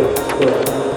Good. you.